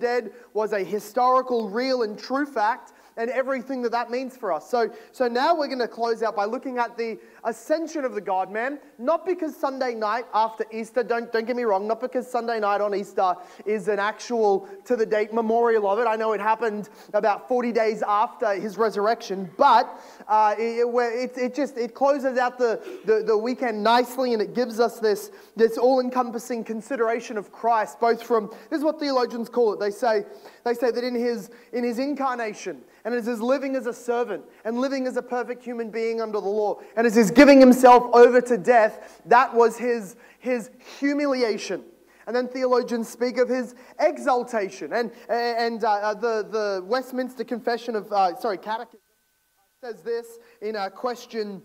dead was a historical, real, and true fact, and everything that that means for us. So, so now we're going to close out by looking at the ascension of the God man, not because Sunday night after Easter, don't, don't get me wrong, not because Sunday night on Easter is an actual to the date memorial of it. I know it happened about 40 days after his resurrection, but uh, it, it, it, just it closes out the, the, the weekend nicely and it gives us this, this all encompassing consideration of Christ, both from, this is what theologians call it. They say, they say that in his, in his incarnation, and as his living as a servant and living as a perfect human being under the law, and as his giving himself over to death, that was his, his humiliation. And then theologians speak of his exaltation. And, and uh, the, the Westminster Confession of, uh, sorry, Catechism says this in uh, question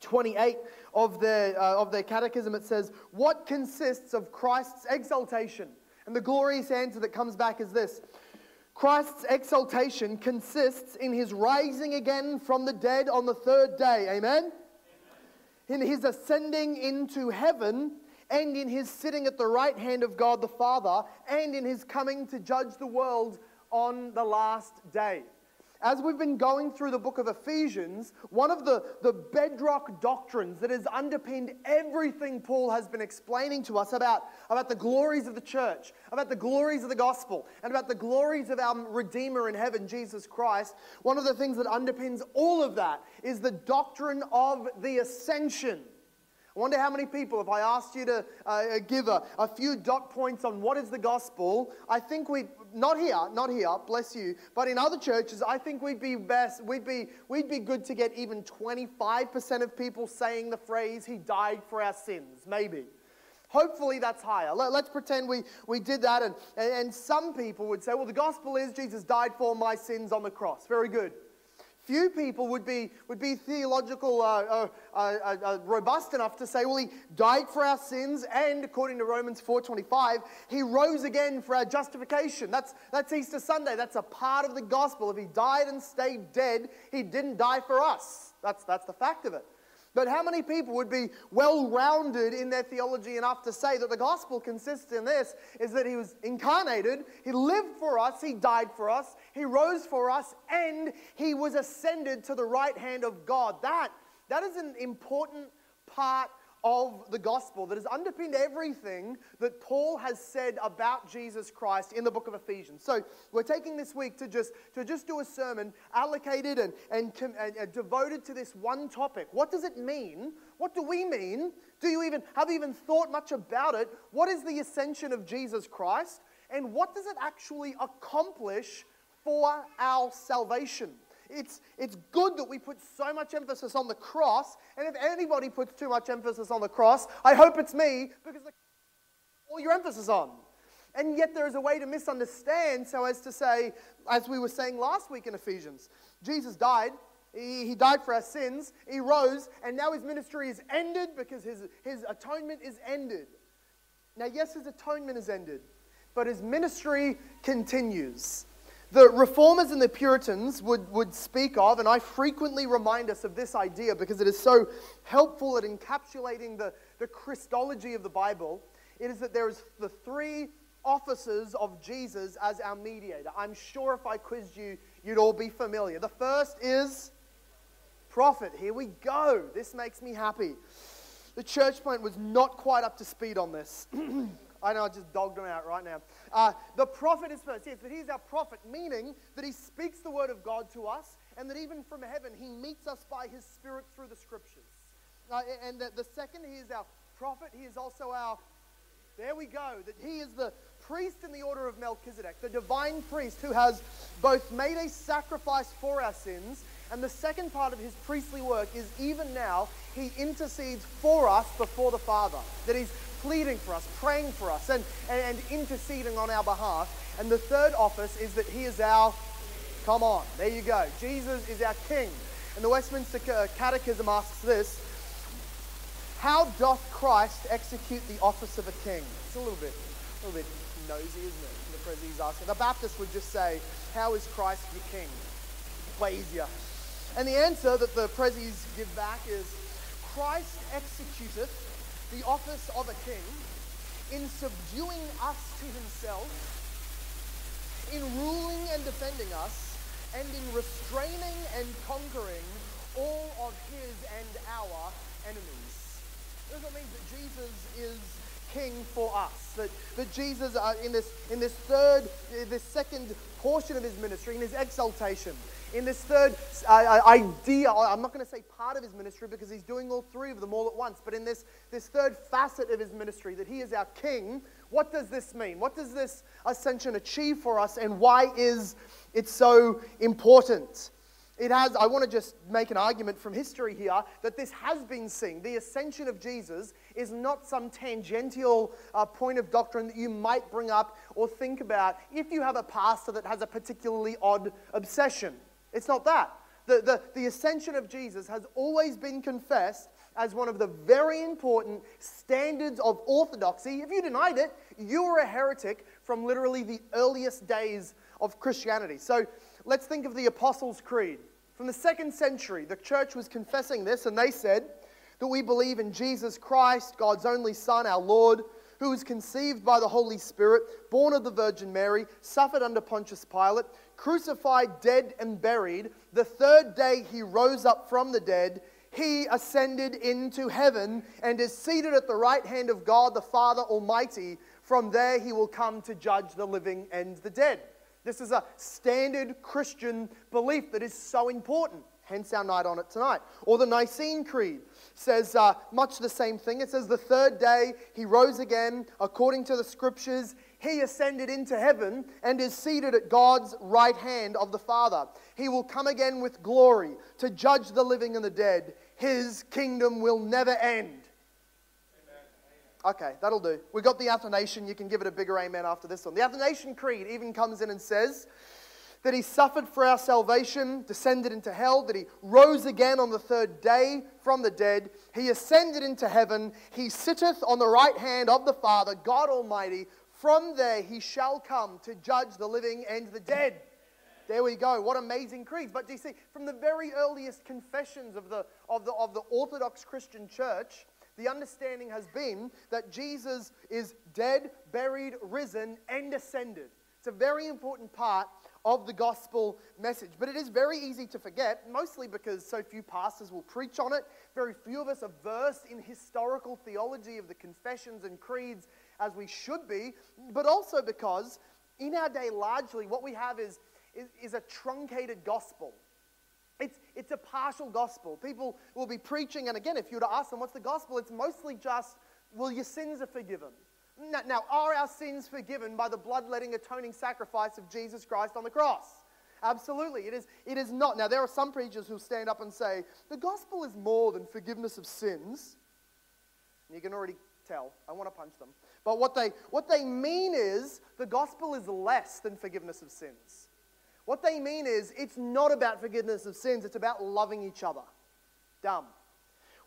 28 of their, uh, of their catechism. It says, What consists of Christ's exaltation? And the glorious answer that comes back is this Christ's exaltation consists in his rising again from the dead on the third day. Amen? In his ascending into heaven and in his sitting at the right hand of God the Father and in his coming to judge the world on the last day as we've been going through the book of Ephesians, one of the, the bedrock doctrines that has underpinned everything Paul has been explaining to us about, about the glories of the church, about the glories of the gospel, and about the glories of our Redeemer in heaven, Jesus Christ, one of the things that underpins all of that is the doctrine of the ascension. I wonder how many people, if I asked you to uh, give a, a few dot points on what is the gospel, I think we'd, not here, not here, bless you, but in other churches, I think we'd be best, we'd be, we'd be good to get even 25% of people saying the phrase, He died for our sins, maybe. Hopefully that's higher. Let, us pretend we, we did that, and, and some people would say, well, the gospel is Jesus died for my sins on the cross. Very good. Few people would be, would be theological, uh, uh, uh, uh, robust enough to say, well, he died for our sins, and according to Romans 4.25, he rose again for our justification. That's, that's Easter Sunday. That's a part of the gospel. If he died and stayed dead, he didn't die for us. That's, that's the fact of it. But how many people would be well rounded in their theology enough to say that the gospel consists in this is that he was incarnated, he lived for us, he died for us, he rose for us, and he was ascended to the right hand of God? That, that is an important part of the gospel that has underpinned everything that Paul has said about Jesus Christ in the book of Ephesians. So we're taking this week to just, to just do a sermon allocated and, and, and, and devoted to this one topic. What does it mean? What do we mean? Do you even have you even thought much about it? What is the ascension of Jesus Christ? And what does it actually accomplish for our salvation? it's, it's good that we put so much emphasis on the cross. And if anybody puts too much emphasis on the cross, I hope it's me because the, all your emphasis on. And yet there is a way to misunderstand so as to say, as we were saying last week in Ephesians, Jesus died. He, he died for our sins. He rose. And now his ministry is ended because his, his atonement is ended. Now, yes, his atonement is ended, but his ministry continues the reformers and the Puritans would, would speak of, and I frequently remind us of this idea because it is so helpful at encapsulating the, the Christology of the Bible. It is that there is the three offices of Jesus as our mediator. I'm sure if I quizzed you, you'd all be familiar. The first is prophet. Here we go. This makes me happy. The church plant was not quite up to speed on this. I know I just dogged him out right now. Uh, the prophet is first, yes, but he's our prophet, meaning that he speaks the word of God to us, and that even from heaven he meets us by his spirit through the scriptures. Uh, and the, the second, he is our prophet, he is also our, there we go, that he is the priest in the order of Melchizedek, the divine priest who has both made a sacrifice for our sins, and the second part of his priestly work is even now he intercedes for us before the Father. That he's pleading for us, praying for us, and, and, and interceding on our behalf. And the third office is that he is our, come on, there you go. Jesus is our king. And the Westminster uh, Catechism asks this How doth Christ execute the office of a king? It's a little bit, a little bit nosy, isn't it? The Presi's asking. The Baptist would just say, How is Christ your king? Way easier. And the answer that the Presis give back is Christ executeth the office of a king in subduing us to himself in ruling and defending us, and in restraining and conquering all of his and our enemies. This means that Jesus is king for us. That, that Jesus, uh, in, this, in this third, this second portion of his ministry, in his exaltation, in this third uh, idea, I'm not going to say part of his ministry because he's doing all three of them all at once, but in this, this third facet of his ministry, that he is our king, what does this mean? What does this ascension achieve for us, and why is it so important? It has, I want to just make an argument from history here that this has been seen. The ascension of Jesus is not some tangential uh, point of doctrine that you might bring up or think about if you have a pastor that has a particularly odd obsession. It's not that. The, the, the ascension of Jesus has always been confessed as one of the very important standards of orthodoxy. If you denied it, you were a heretic from literally the earliest days of Christianity. So let's think of the Apostles' Creed. From the second century, the church was confessing this, and they said that we believe in Jesus Christ, God's only Son, our Lord, who was conceived by the Holy Spirit, born of the Virgin Mary, suffered under Pontius Pilate, crucified, dead, and buried. The third day he rose up from the dead. He ascended into heaven and is seated at the right hand of God the Father Almighty. From there he will come to judge the living and the dead. This is a standard Christian belief that is so important, hence our night on it tonight. Or the Nicene Creed says uh, much the same thing. It says, The third day he rose again, according to the scriptures, he ascended into heaven and is seated at God's right hand of the Father. He will come again with glory to judge the living and the dead. His kingdom will never end. Okay, that'll do. We got the Athanasian. You can give it a bigger amen after this one. The Athanasian Creed even comes in and says that he suffered for our salvation, descended into hell, that he rose again on the third day from the dead, he ascended into heaven, he sitteth on the right hand of the Father, God Almighty. From there he shall come to judge the living and the dead. There we go. What amazing creeds. But do you see, from the very earliest confessions of the, of the, of the Orthodox Christian church, the understanding has been that Jesus is dead, buried, risen, and ascended. It's a very important part of the gospel message. But it is very easy to forget, mostly because so few pastors will preach on it. Very few of us are versed in historical theology of the confessions and creeds as we should be, but also because in our day, largely, what we have is, is, is a truncated gospel. It's, it's a partial gospel. People will be preaching, and again, if you were to ask them, what's the gospel? It's mostly just, well, your sins are forgiven. Now, are our sins forgiven by the bloodletting, atoning sacrifice of Jesus Christ on the cross? Absolutely. It is, it is not. Now, there are some preachers who stand up and say, the gospel is more than forgiveness of sins. And you can already tell. I want to punch them. But what they, what they mean is the gospel is less than forgiveness of sins. What they mean is it's not about forgiveness of sins, it's about loving each other. Dumb.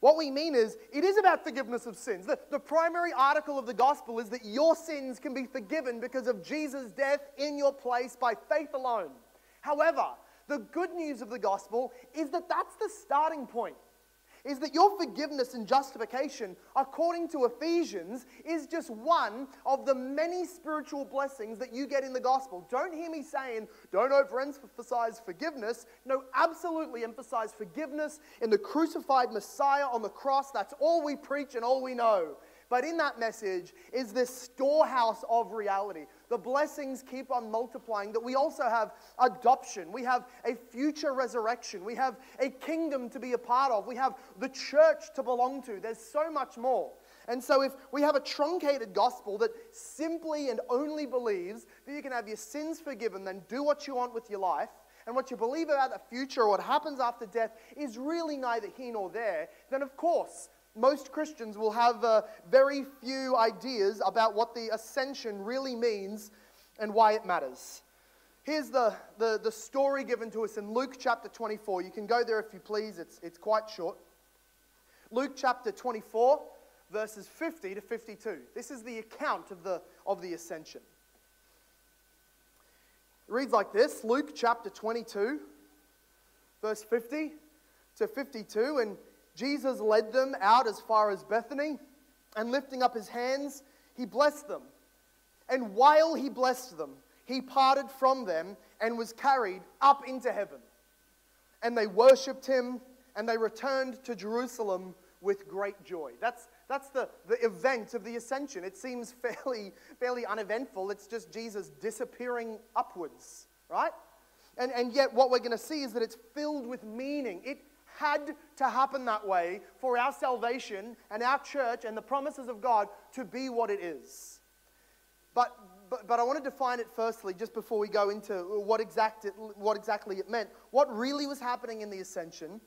What we mean is it is about forgiveness of sins. The, the primary article of the gospel is that your sins can be forgiven because of Jesus' death in your place by faith alone. However, the good news of the gospel is that that's the starting point is that your forgiveness and justification, according to Ephesians, is just one of the many spiritual blessings that you get in the gospel. Don't hear me saying, don't overemphasize forgiveness. No, absolutely emphasize forgiveness in the crucified Messiah on the cross. That's all we preach and all we know. But in that message is this storehouse of reality. The blessings keep on multiplying, that we also have adoption. We have a future resurrection. We have a kingdom to be a part of. We have the church to belong to. There's so much more. And so, if we have a truncated gospel that simply and only believes that you can have your sins forgiven, then do what you want with your life, and what you believe about the future or what happens after death is really neither here nor there, then of course most Christians will have uh, very few ideas about what the ascension really means and why it matters. Here's the, the, the story given to us in Luke chapter 24. You can go there if you please, it's, it's quite short. Luke chapter 24, verses 50 to 52. This is the account of the, of the ascension. It reads like this Luke chapter 22, verse 50 to 52. And Jesus led them out as far as Bethany, and lifting up his hands, he blessed them. And while he blessed them, he parted from them and was carried up into heaven. And they worshipped him and they returned to Jerusalem with great joy. That's, that's the, the event of the ascension. It seems fairly, fairly uneventful. It's just Jesus disappearing upwards, right? And, and yet, what we're going to see is that it's filled with meaning. It had to happen that way for our salvation and our church and the promises of God to be what it is. But, but, but I want to define it firstly, just before we go into what, exact it, what exactly it meant. What really was happening in the ascension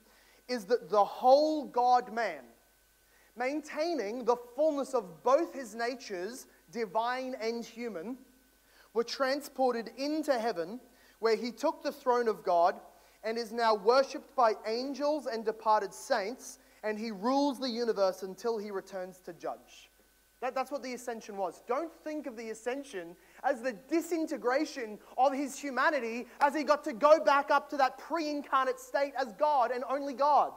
is that the whole God man, maintaining the fullness of both his natures, divine and human, were transported into heaven, where he took the throne of God and is now worshipped by angels and departed saints, and he rules the universe until he returns to judge. That, that's what the ascension was. Don't think of the ascension as the disintegration of his humanity as he got to go back up to that pre incarnate state as God and only God.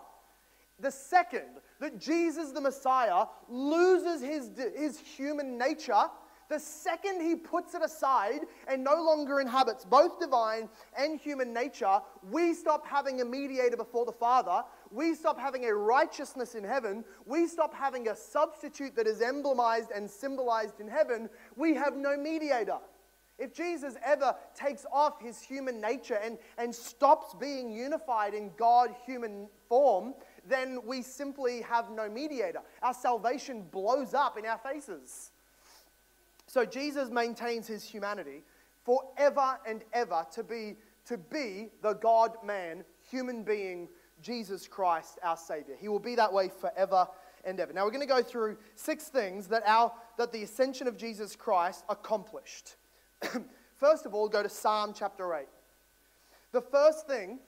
The second that Jesus the Messiah loses his, his human nature the second he puts it aside and no longer inhabits both divine and human nature, we stop having a mediator before the Father. We stop having a righteousness in heaven. We stop having a substitute that is emblemized and symbolized in heaven. We have no mediator. If Jesus ever takes off his human nature and, and stops being unified in God human form, then we simply have no mediator. Our salvation blows up in our faces. So Jesus maintains his humanity forever and ever to be, to be the God man, human being, Jesus Christ, our Savior. He will be that way forever and ever. Now we're going to go through six things that, our, that the ascension of Jesus Christ accomplished. First of all, go to Psalm chapter 8. The first thing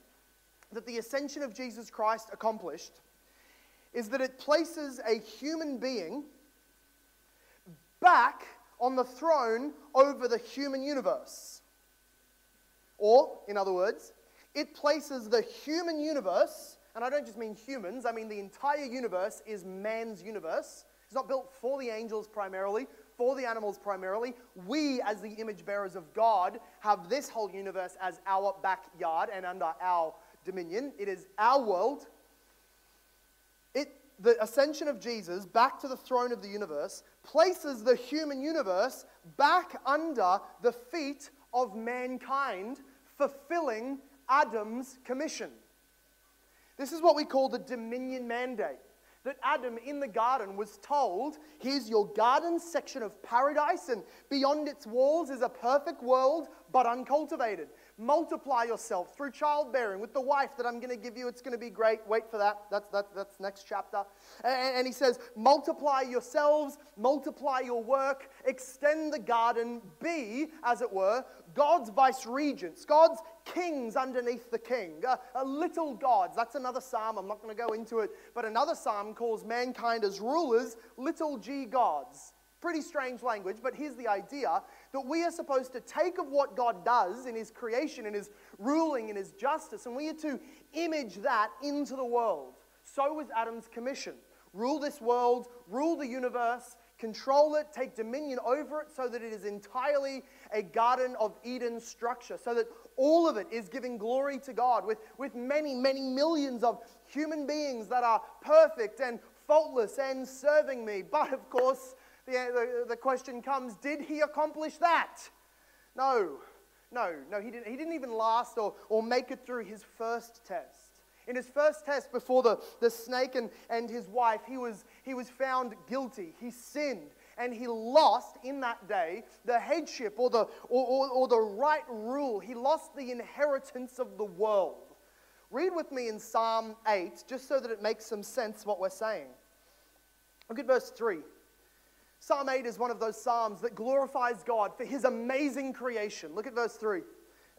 that the ascension of Jesus Christ accomplished is that it places a human being back on the throne over the human universe. Or, in other words, it places the human universe, and I don't just mean humans, I mean the entire universe is man's universe. It's not built for the angels primarily, for the animals primarily. We, as the image bearers of God, have this whole universe as our backyard and under our dominion. It is our world. The ascension of Jesus back to the throne of the universe places the human universe back under the feet of mankind, fulfilling Adam's commission. This is what we call the dominion mandate. That Adam in the garden was told, here's your garden section of paradise, and beyond its walls is a perfect world, but uncultivated multiply yourself through childbearing with the wife that I'm going to give you. It's going to be great. Wait for that. That's, that, that's next chapter. And, and he says, multiply yourselves, multiply your work, extend the garden, be, as it were, God's vice regents, God's kings underneath the king, a little gods. That's another psalm. I'm not going to go into it. But another psalm calls mankind as rulers little g gods. Pretty strange language, but here's the idea that we are supposed to take of what God does in His creation, in His ruling, in His justice, and we are to image that into the world. So was Adam's commission rule this world, rule the universe, control it, take dominion over it, so that it is entirely a Garden of Eden structure, so that all of it is giving glory to God with, with many, many millions of human beings that are perfect and faultless and serving me. But of course, the, the, question comes did he accomplish that? No, no, no, he didn't, he didn't even last or, or make it through his first test. In his first test before the, the snake and, and his wife, he was, he was found guilty. He sinned and he lost in that day the headship or the, or, or, or, the right rule. He lost the inheritance of the world. Read with me in Psalm 8, just so that it makes some sense what we're saying. Look at verse 3. Psalm 8 is one of those Psalms that glorifies God for his amazing creation. Look at verse 3.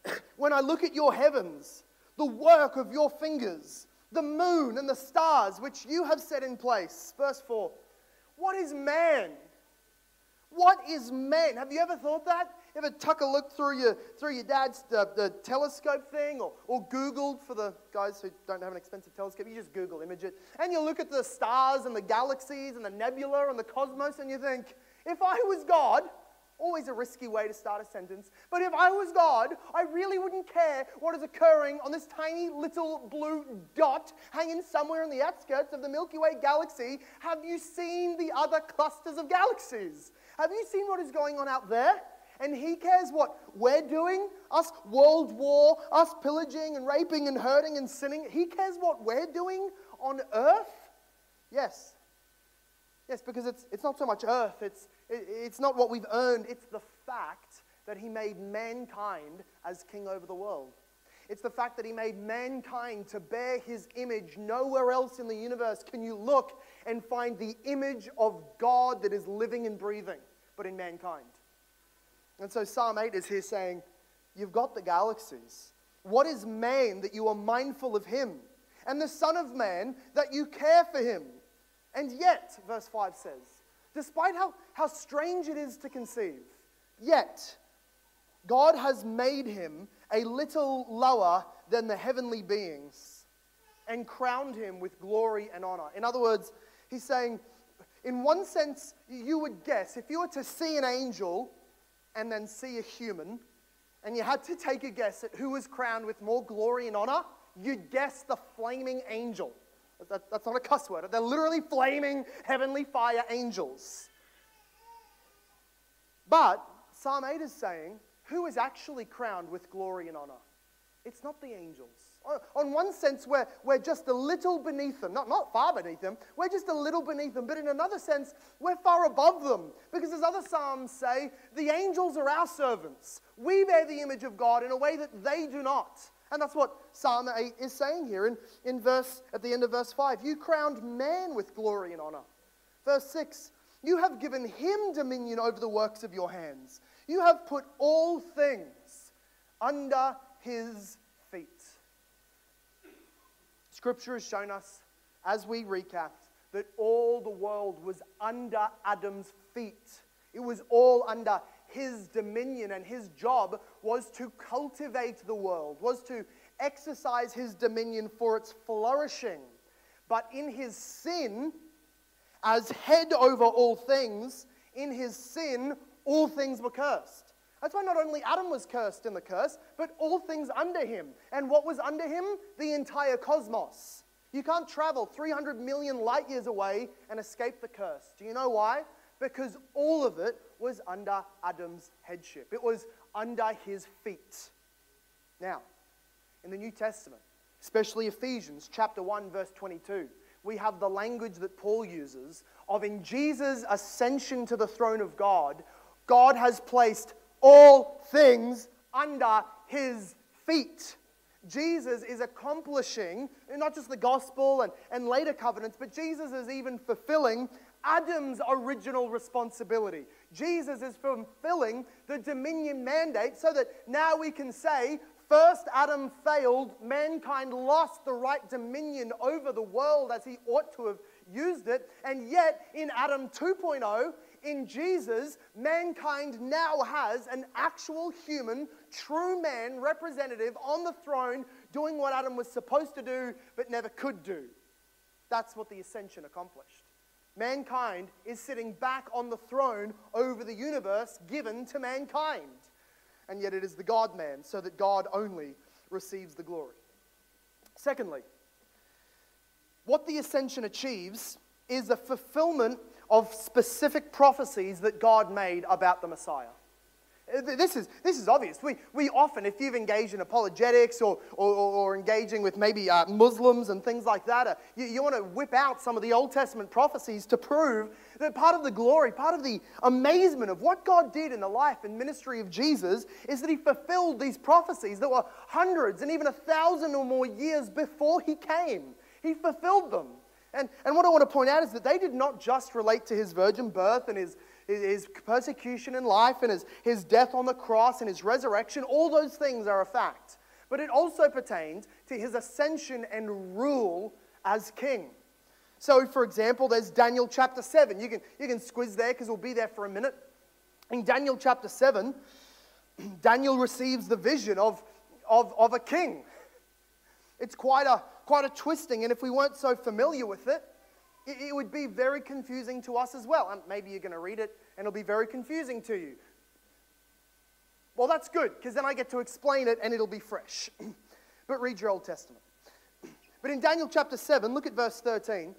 when I look at your heavens, the work of your fingers, the moon and the stars which you have set in place. Verse 4. What is man? What is man? Have you ever thought that? Ever tuck a look through your, through your dad's uh, the telescope thing or, or Googled for the guys who don't have an expensive telescope? You just Google image it. And you look at the stars and the galaxies and the nebula and the cosmos and you think, if I was God, Always a risky way to start a sentence. But if I was God, I really wouldn't care what is occurring on this tiny little blue dot hanging somewhere in the outskirts of the Milky Way galaxy. Have you seen the other clusters of galaxies? Have you seen what is going on out there? And he cares what we're doing, us world war, us pillaging and raping and hurting and sinning. He cares what we're doing on earth? Yes. Yes, because it's, it's not so much earth, it's, it, it's not what we've earned, it's the fact that he made mankind as king over the world. It's the fact that he made mankind to bear his image. Nowhere else in the universe can you look and find the image of God that is living and breathing, but in mankind. And so Psalm 8 is here saying, You've got the galaxies. What is man that you are mindful of him? And the Son of Man that you care for him? And yet, verse 5 says, despite how, how strange it is to conceive, yet God has made him a little lower than the heavenly beings and crowned him with glory and honor. In other words, he's saying, in one sense, you would guess if you were to see an angel and then see a human, and you had to take a guess at who was crowned with more glory and honor, you'd guess the flaming angel. That, that's not a cuss word. They're literally flaming heavenly fire angels. But Psalm 8 is saying, who is actually crowned with glory and honor? It's not the angels. On one sense, we're, we're just a little beneath them. Not, not far beneath them. We're just a little beneath them. But in another sense, we're far above them. Because as other Psalms say, the angels are our servants. We bear the image of God in a way that they do not. And that's what Psalm 8 is saying here in, in verse, at the end of verse 5. You crowned man with glory and honor. Verse 6 You have given him dominion over the works of your hands. You have put all things under his Scripture has shown us, as we recapped, that all the world was under Adam's feet. It was all under his dominion, and his job was to cultivate the world, was to exercise his dominion for its flourishing. But in his sin, as head over all things, in his sin, all things were cursed. That's why not only Adam was cursed in the curse, but all things under him. And what was under him? The entire cosmos. You can't travel 300 million light years away and escape the curse. Do you know why? Because all of it was under Adam's headship, it was under his feet. Now, in the New Testament, especially Ephesians chapter 1 verse 22, we have the language that Paul uses of in Jesus' ascension to the throne of God, God has placed all things under his feet. Jesus is accomplishing not just the gospel and, and later covenants, but Jesus is even fulfilling Adam's original responsibility. Jesus is fulfilling the dominion mandate so that now we can say, first Adam failed, mankind lost the right dominion over the world as he ought to have used it, and yet in Adam 2.0, in Jesus, mankind now has an actual human, true man representative on the throne doing what Adam was supposed to do but never could do. That's what the ascension accomplished. Mankind is sitting back on the throne over the universe given to mankind. And yet it is the God man, so that God only receives the glory. Secondly, what the ascension achieves is a fulfillment of specific prophecies that God made about the Messiah. Uh, this is, this is obvious. We, we often, if you've engaged in apologetics or, or, or engaging with maybe uh, Muslims and things like that, uh, you, you want to whip out some of the Old Testament prophecies to prove that part of the glory, part of the amazement of what God did in the life and ministry of Jesus is that he fulfilled these prophecies that were hundreds and even a thousand or more years before he came. He fulfilled them. And, and what I want to point out is that they did not just relate to his virgin birth and his, his persecution in life and his, his death on the cross and his resurrection. All those things are a fact. But it also pertained to his ascension and rule as king. So, for example, there's Daniel chapter 7. You can, you can squiz there because we'll be there for a minute. In Daniel chapter 7, Daniel receives the vision of, of, of a king. It's quite a, quite a twisting, and if we weren't so familiar with it, it, it would be very confusing to us as well. And maybe you're going to read it and it'll be very confusing to you. Well, that's good, because then I get to explain it and it'll be fresh. but read your Old Testament. But in Daniel chapter 7, look at verse 13.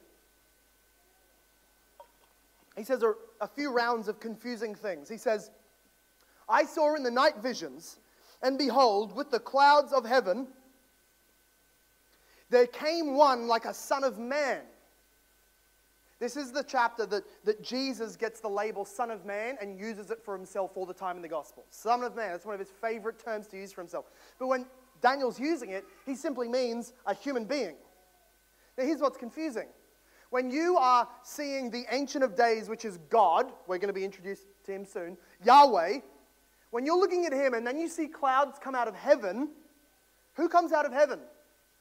He says a, a few rounds of confusing things. He says, I saw in the night visions, and behold, with the clouds of heaven, there came one like a son of man. This is the chapter that, that Jesus gets the label Son of Man and uses it for himself all the time in the Gospels. Son of Man, that's one of his favorite terms to use for himself. But when Daniel's using it, he simply means a human being. Now, here's what's confusing. When you are seeing the Ancient of Days, which is God, we're going to be introduced to him soon, Yahweh, when you're looking at him and then you see clouds come out of heaven, who comes out of heaven?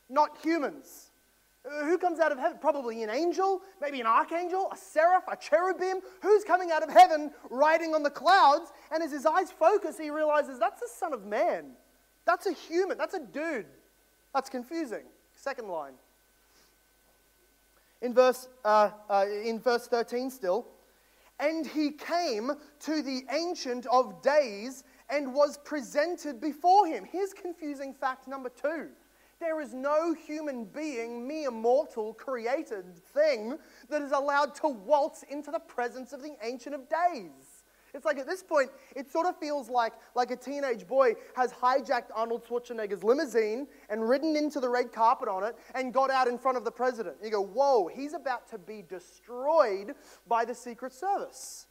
Not humans. Uh, who comes out of heaven? Probably an angel, maybe an archangel, a seraph, a cherubim. Who's coming out of heaven riding on the clouds? And as his eyes focus, he realizes that's the Son of Man. That's a human. That's a dude. That's confusing. Second line. In verse, uh, uh, in verse 13 still, and he came to the Ancient of Days and was presented before him. Here's confusing fact number two there is no human being, mere mortal, created thing that is allowed to waltz into the presence of the Ancient of Days. It's like at this point, it sort of feels like, like a teenage boy has hijacked Arnold Schwarzenegger's limousine and ridden into the red carpet on it and got out in front of the president. You go, whoa, he's about to be destroyed by the Secret Service.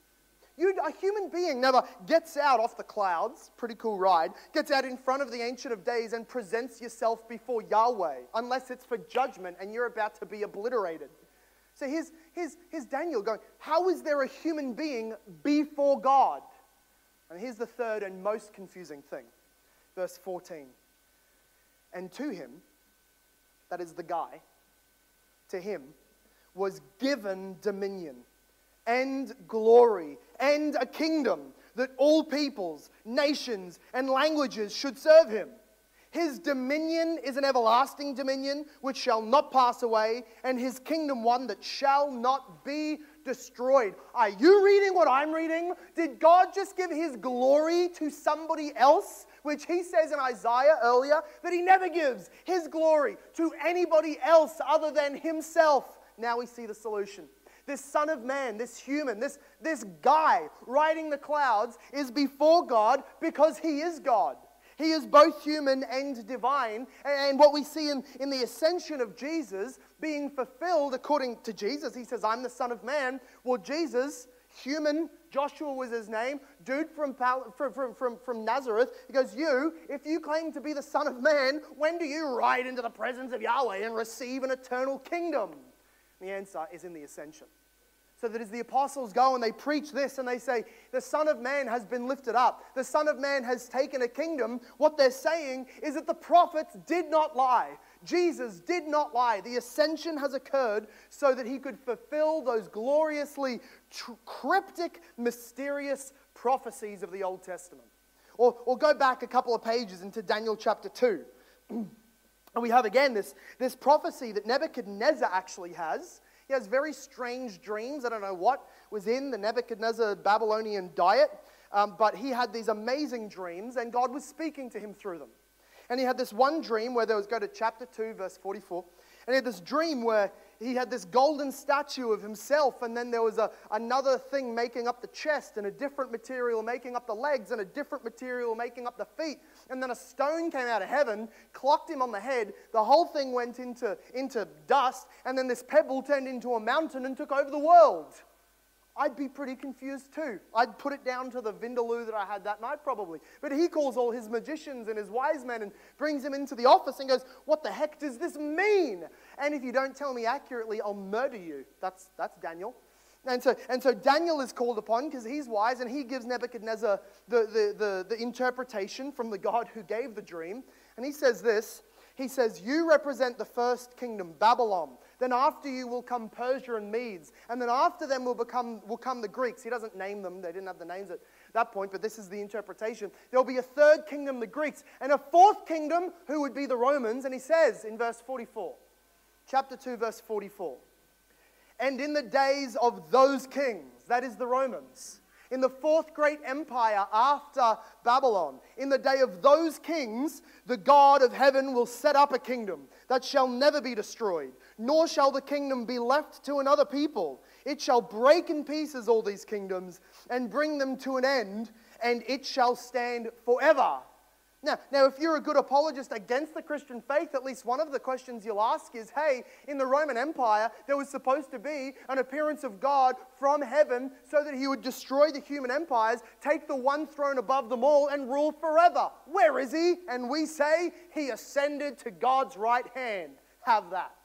You, a human being never gets out off the clouds, pretty cool ride, gets out in front of the Ancient of Days and presents yourself before Yahweh, unless it's for judgment and you're about to be obliterated. So here's, here's, here's Daniel going, How is there a human being before God? And here's the third and most confusing thing. Verse 14. And to him, that is the guy, to him was given dominion and glory and a kingdom that all peoples, nations, and languages should serve him. His dominion is an everlasting dominion which shall not pass away, and his kingdom one that shall not be destroyed. Are you reading what I'm reading? Did God just give his glory to somebody else? Which he says in Isaiah earlier that he never gives his glory to anybody else other than himself. Now we see the solution. This Son of Man, this human, this, this guy riding the clouds is before God because he is God. He is both human and divine. And what we see in, in the ascension of Jesus being fulfilled according to Jesus, he says, I'm the Son of Man. Well, Jesus, human, Joshua was his name, dude from, from, from, from Nazareth, he goes, You, if you claim to be the Son of Man, when do you ride into the presence of Yahweh and receive an eternal kingdom? The answer is in the ascension. So that as the apostles go and they preach this and they say, The Son of Man has been lifted up, the Son of Man has taken a kingdom, what they're saying is that the prophets did not lie. Jesus did not lie. The ascension has occurred so that he could fulfill those gloriously tr- cryptic, mysterious prophecies of the Old Testament. Or, or go back a couple of pages into Daniel chapter 2. and we have again this, this prophecy that Nebuchadnezzar actually has he has very strange dreams. I don't know what was in the Nebuchadnezzar Babylonian diet, um, but he had these amazing dreams, and God was speaking to him through them. And he had this one dream where there was, go to chapter 2, verse 44, and he had this dream where he had this golden statue of himself, and then there was a, another thing making up the chest, and a different material making up the legs, and a different material making up the feet. And then a stone came out of heaven, clocked him on the head. The whole thing went into, into dust, and then this pebble turned into a mountain and took over the world. I'd be pretty confused too. I'd put it down to the vindaloo that I had that night, probably. But he calls all his magicians and his wise men and brings them into the office and goes, What the heck does this mean? And if you don't tell me accurately, I'll murder you. That's, that's Daniel. And so, and so Daniel is called upon because he's wise and he gives Nebuchadnezzar the, the, the, the interpretation from the God who gave the dream. And he says this He says, You represent the first kingdom, Babylon. Then after you will come Persia and Medes. And then after them will, become, will come the Greeks. He doesn't name them, they didn't have the names at that point, but this is the interpretation. There will be a third kingdom, the Greeks, and a fourth kingdom, who would be the Romans. And he says in verse 44, chapter 2, verse 44, and in the days of those kings, that is the Romans, In the fourth great empire after Babylon, in the day of those kings, the God of heaven will set up a kingdom that shall never be destroyed, nor shall the kingdom be left to another people. It shall break in pieces all these kingdoms and bring them to an end, and it shall stand forever. Now, now, if you're a good apologist against the Christian faith, at least one of the questions you'll ask is hey, in the Roman Empire, there was supposed to be an appearance of God from heaven so that he would destroy the human empires, take the one throne above them all, and rule forever. Where is he? And we say he ascended to God's right hand. Have that.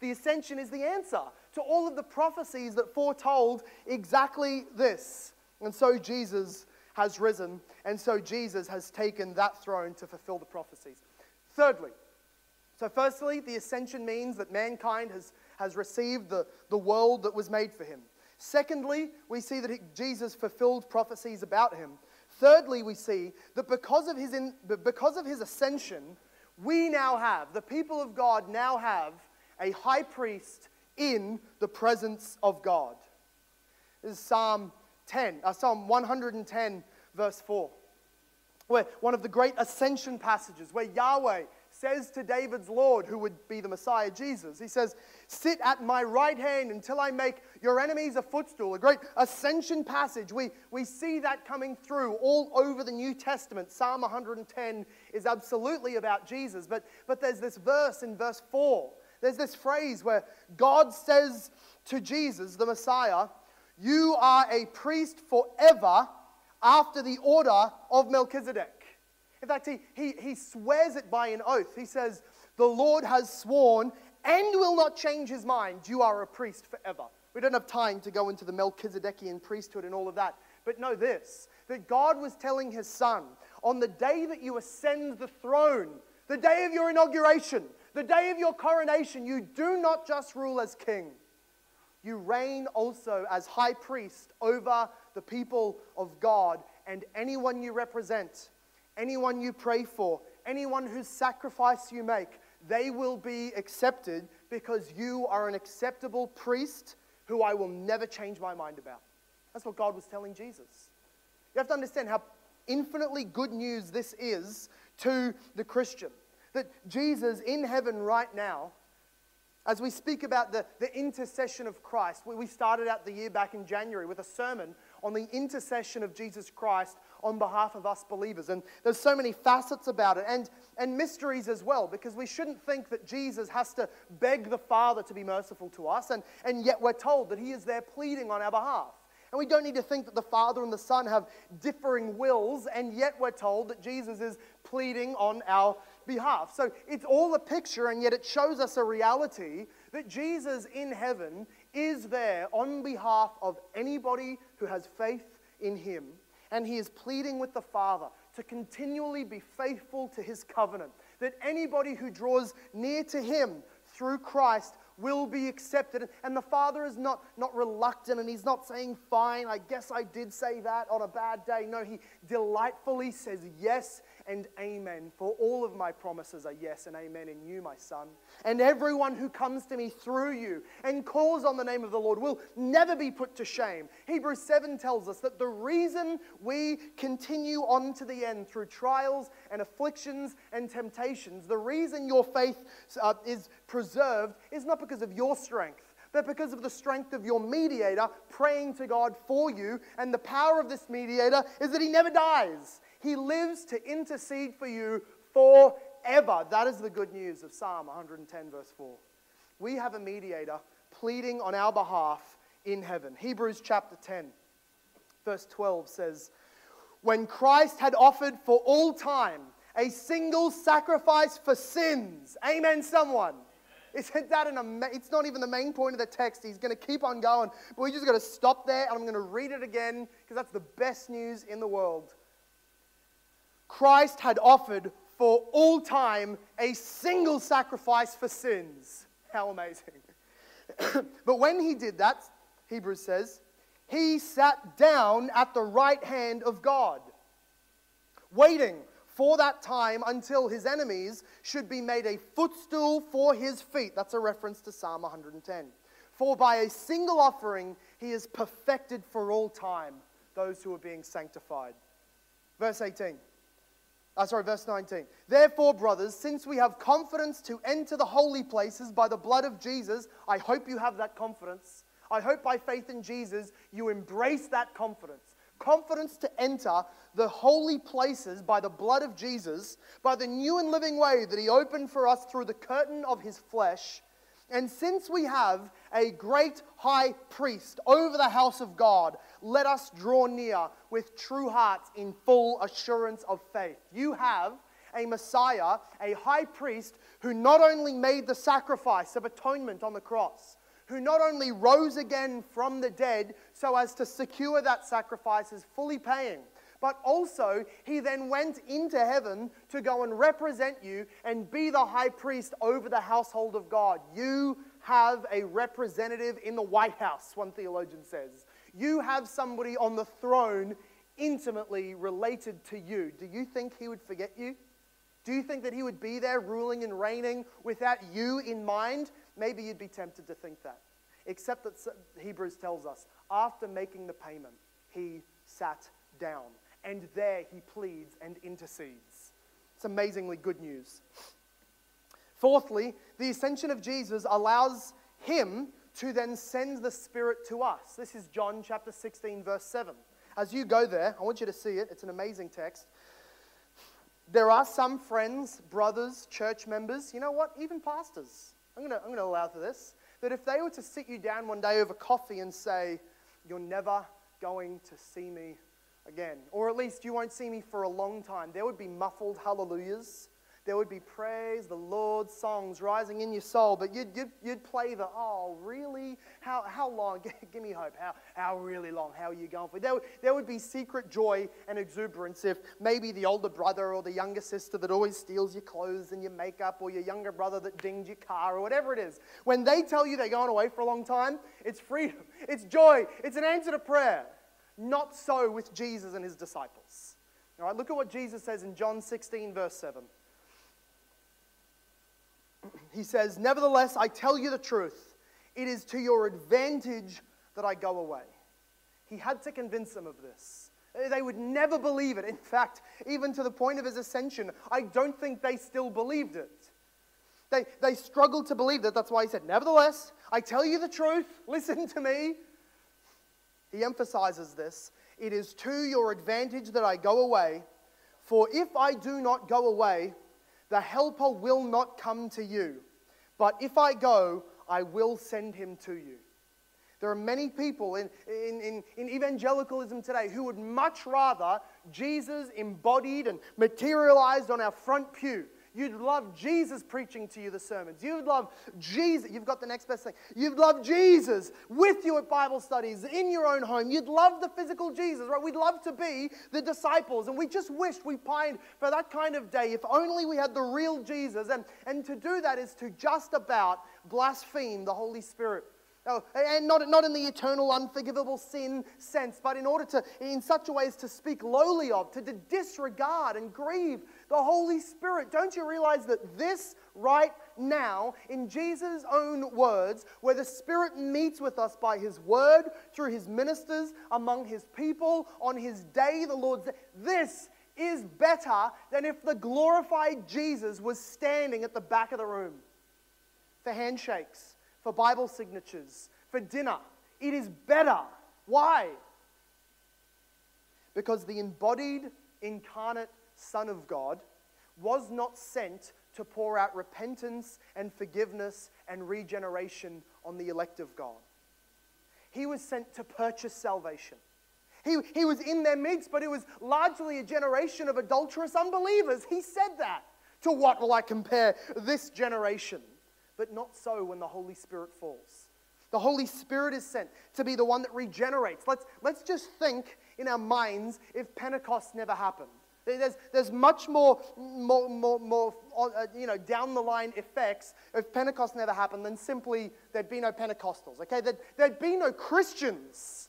The ascension is the answer to all of the prophecies that foretold exactly this. And so Jesus has risen, and so Jesus has taken that throne to fulfill the prophecies. Thirdly, so firstly, the ascension means that mankind has, has received the, the world that was made for him. Secondly, we see that he, Jesus fulfilled prophecies about him. Thirdly, we see that because of, his in, because of his ascension, we now have, the people of God now have, a high priest in the presence of God. This is Psalm 10, uh, Psalm 110, verse 4, where one of the great ascension passages, where Yahweh says to David's Lord, who would be the Messiah, Jesus, He says, Sit at my right hand until I make your enemies a footstool. A great ascension passage. We, we see that coming through all over the New Testament. Psalm 110 is absolutely about Jesus, but, but there's this verse in verse 4. There's this phrase where God says to Jesus, the Messiah, you are a priest forever after the order of Melchizedek. In fact, he, he, he swears it by an oath. He says, The Lord has sworn and will not change his mind. You are a priest forever. We don't have time to go into the Melchizedekian priesthood and all of that. But know this that God was telling his son, on the day that you ascend the throne, the day of your inauguration, the day of your coronation, you do not just rule as king you reign also as high priest over the people of God and anyone you represent, anyone you pray for, anyone whose sacrifice you make, they will be accepted because you are an acceptable priest who I will never change my mind about. That's what God was telling Jesus. You have to understand how infinitely good news this is to the Christian. That Jesus in heaven right now as we speak about the, the intercession of Christ, we, we started out the year back in January with a sermon on the intercession of Jesus Christ on behalf of us believers. And there's so many facets about it and, and mysteries as well, because we shouldn't think that Jesus has to beg the Father to be merciful to us, and, and yet we're told that He is there pleading on our behalf. And we don't need to think that the Father and the Son have differing wills, and yet we're told that Jesus is pleading on our behalf. So it's all a picture, and yet it shows us a reality that Jesus in heaven is there on behalf of anybody who has faith in him. And he is pleading with the Father to continually be faithful to his covenant. That anybody who draws near to him through Christ will be accepted. And the Father is not, not reluctant and he's not saying, Fine, I guess I did say that on a bad day. No, he delightfully says yes and amen. For all of my promises are yes and amen in you, my son. And everyone who comes to me through you and calls on the name of the Lord will never be put to shame. Hebrews 7 tells us that the reason we continue on to the end through trials and afflictions and temptations, the reason your faith uh, is preserved is not because of your strength but because of the strength of your mediator praying to God for you. And the power of this mediator is that he never dies. He lives to intercede for you forever. That is the good news of Psalm 110, verse 4. We have a mediator pleading on our behalf in heaven. Hebrews chapter 10, verse 12 says, When Christ had offered for all time a single sacrifice for sins, amen, someone. Isn't that an ama- It's not even the main point of the text. He's going to keep on going, but we're just got to stop there and I'm going to read it again because that's the best news in the world. Christ had offered for all time a single sacrifice for sins. How amazing. but when he did that, Hebrews says, he sat down at the right hand of God, waiting for that time until his enemies should be made a footstool for his feet. That's a reference to Psalm 110. For by a single offering he is perfected for all time those who are being sanctified. Verse 18. Uh, sorry, verse 19. Therefore, brothers, since we have confidence to enter the holy places by the blood of Jesus, I hope you have that confidence. I hope by faith in Jesus you embrace that confidence. Confidence to enter the holy places by the blood of Jesus, by the new and living way that He opened for us through the curtain of His flesh. And since we have a great high priest over the house of God, let us draw near with true hearts in full assurance of faith. You have a Messiah, a high priest, who not only made the sacrifice of atonement on the cross, who not only rose again from the dead so as to secure that sacrifice as fully paying, but also he then went into heaven to go and represent you and be the high priest over the household of God. You have a representative in the White House, one theologian says. You have somebody on the throne intimately related to you. Do you think he would forget you? Do you think that he would be there ruling and reigning without you in mind? Maybe you'd be tempted to think that. Except that Hebrews tells us after making the payment, he sat down and there he pleads and intercedes. It's amazingly good news. Fourthly, the ascension of Jesus allows him to then send the Spirit to us. This is John chapter 16, verse 7. As you go there, I want you to see it. It's an amazing text. There are some friends, brothers, church members, you know what, even pastors. I'm going to I'm to allow for this. That if they were to sit you down one day over coffee and say, You're never going to see me again. Or at least you won't see me for a long time. There would be muffled hallelujahs. There would be praise, the Lord songs rising in your soul, but you'd, you'd, you'd play the, oh, really? How, how long? Give me hope. How, how really long? How are you going for? There, there would be secret joy and exuberance if maybe the older brother or the younger sister that always steals your clothes and your makeup, or your younger brother that dinged your car, or whatever it is. When they tell you they're going away for a long time, it's freedom, it's joy, it's an answer to prayer. Not so with Jesus and his disciples. All right, look at what Jesus says in John 16, verse 7. He says, Nevertheless, I tell you the truth. It is to your advantage that I go away. He had to convince them of this. They would never believe it. In fact, even to the point of his ascension, I don't think they still believed it. They, they struggled to believe that. That's why he said, Nevertheless, I tell you the truth. Listen to me. He emphasizes this it is to your advantage that I go away, for if I do not go away, the Helper will not come to you. But if I go, I will send him to you. There are many people in, in, in, in, evangelicalism today who would much rather Jesus embodied and materialized on our front pew You'd love Jesus preaching to you the sermons. You'd love Jesus. You've got the next best thing. You'd love Jesus with you at Bible studies in your own home. You'd love the physical Jesus, right? We'd love to be the disciples. And we just wished we pined for that kind of day if only we had the real Jesus. And, and to do that is to just about blaspheme the Holy Spirit. Oh, and not, not in the eternal, unforgivable sin sense, but in order to, in such a way as to speak lowly of, to, to disregard and grieve the Holy Spirit. Don't you realize that this right now, in Jesus' own words, where the Spirit meets with us by His word, through His ministers, among His people, on His day, the Lord's day, this is better than if the glorified Jesus was standing at the back of the room for handshakes for Bible signatures, for dinner. It is better. Why? Because the embodied, incarnate Son of God was not sent to pour out repentance and forgiveness and regeneration on the elect of God. He was sent to purchase salvation. He, he was in their midst, but it was largely a generation of adulterous unbelievers. He said that. To what will I compare this generation? but not so when the Holy Spirit falls. The Holy Spirit is sent to be the one that regenerates. Let's, let's just think in our minds if Pentecost never happened. There's, there's much more, more, more, more uh, you know, down the line effects if Pentecost never happened than simply there'd be no Pentecostals, okay? There'd, there'd be no Christians.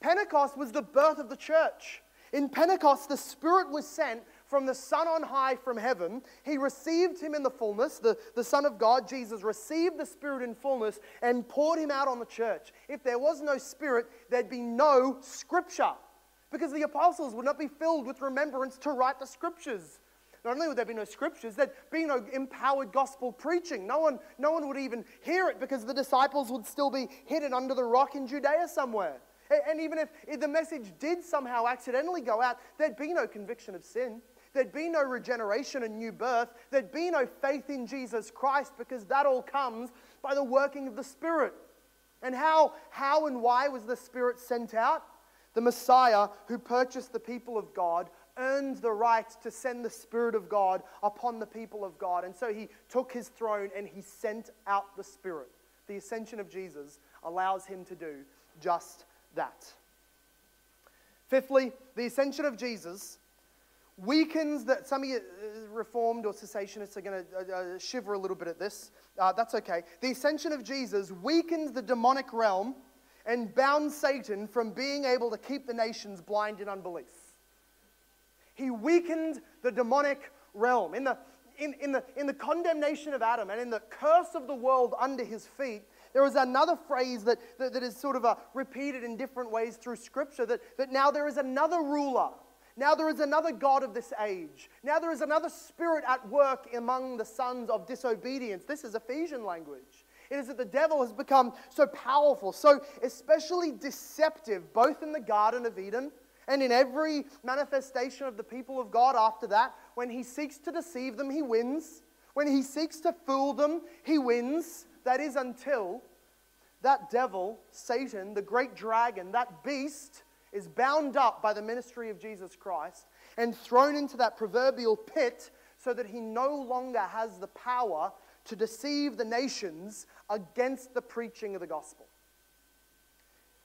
Pentecost was the birth of the church. In Pentecost, the Spirit was sent from the Son on high from heaven. He received him in the fullness, the, the Son of God, Jesus, received the Spirit in fullness and poured him out on the church. If there was no Spirit, there'd be no Scripture because the apostles would not be filled with remembrance to write the Scriptures. Not only would there be no scriptures, there'd be no empowered gospel preaching. No one, no one would even hear it because the disciples would still be hidden under the rock in Judea somewhere. And even if, the message did somehow accidentally go out, there'd be no conviction of sin. There'd be no regeneration and new birth. There'd be no faith in Jesus Christ because that all comes by the working of the Spirit. And how, how and why was the Spirit sent out? The Messiah who purchased the people of God earned the right to send the Spirit of God upon the people of God. And so he took his throne and he sent out the Spirit. The ascension of Jesus allows him to do just that. Fifthly, the ascension of Jesus weakens that some of you uh, reformed or cessationists are going to uh, uh, shiver a little bit at this. Uh, that's okay. The ascension of Jesus weakens the demonic realm and bound Satan from being able to keep the nations blind in unbelief. He weakened the demonic realm. In the, in, in, the, in the condemnation of Adam and in the curse of the world under his feet, there is another phrase that, that, that is sort of uh, repeated in different ways through Scripture that, that now there is another ruler. Now there is another God of this age. Now there is another spirit at work among the sons of disobedience. This is Ephesian language. It is that the devil has become so powerful, so especially deceptive, both in the Garden of Eden and in every manifestation of the people of God after that. When he seeks to deceive them, he wins. When he seeks to fool them, he wins. That is until that devil, Satan, the great dragon, that beast, is bound up by the ministry of Jesus Christ and thrown into that proverbial pit so that he no longer has the power to deceive the nations against the preaching of the gospel.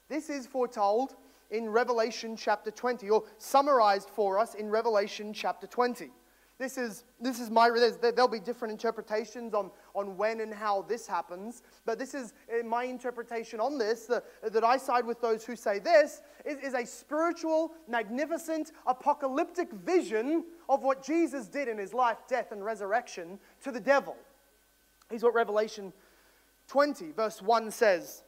This is foretold in Revelation chapter 20, or summarized for us in Revelation chapter 20. This is, this is my, there'll be different interpretations on, on when and how this happens, but this is eh, my interpretation on this, the, that I side with those who say this, is, is a spiritual, magnificent, apocalyptic vision of what Jesus did in his life, death, and resurrection to the devil. Here's what Revelation 20, verse 1 says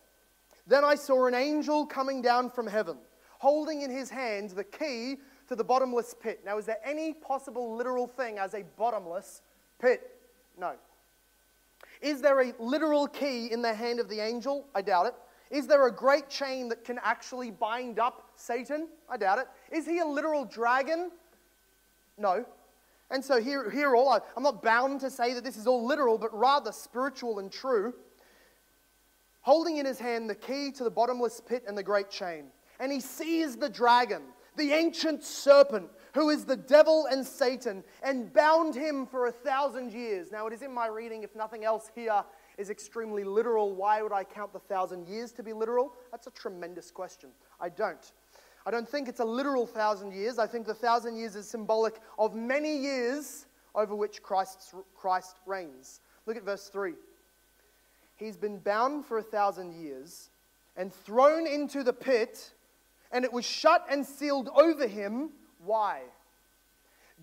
Then I saw an angel coming down from heaven, holding in his hand the key to the bottomless pit. Now, is there any possible literal thing as a bottomless pit? No. Is there a literal key in the hand of the angel? I doubt it. Is there a great chain that can actually bind up Satan? I doubt it. Is he a literal dragon? No. And so here, here all, I, I'm not bound to say that this is all literal, but rather spiritual and true. Holding in his hand the key to the bottomless pit and the great chain. And he sees the dragon, the ancient serpent, who is the devil and Satan, and bound him for a thousand years. Now, it is in my reading, if nothing else here is extremely literal. Why would I count the thousand years to be literal? That's a tremendous question. I don't. I don't think it's a literal thousand years. I think the thousand years is symbolic of many years over which Christ's, Christ reigns. Look at verse 3. He's been bound for a thousand years and thrown into the pit and it was shut and sealed over him. Why?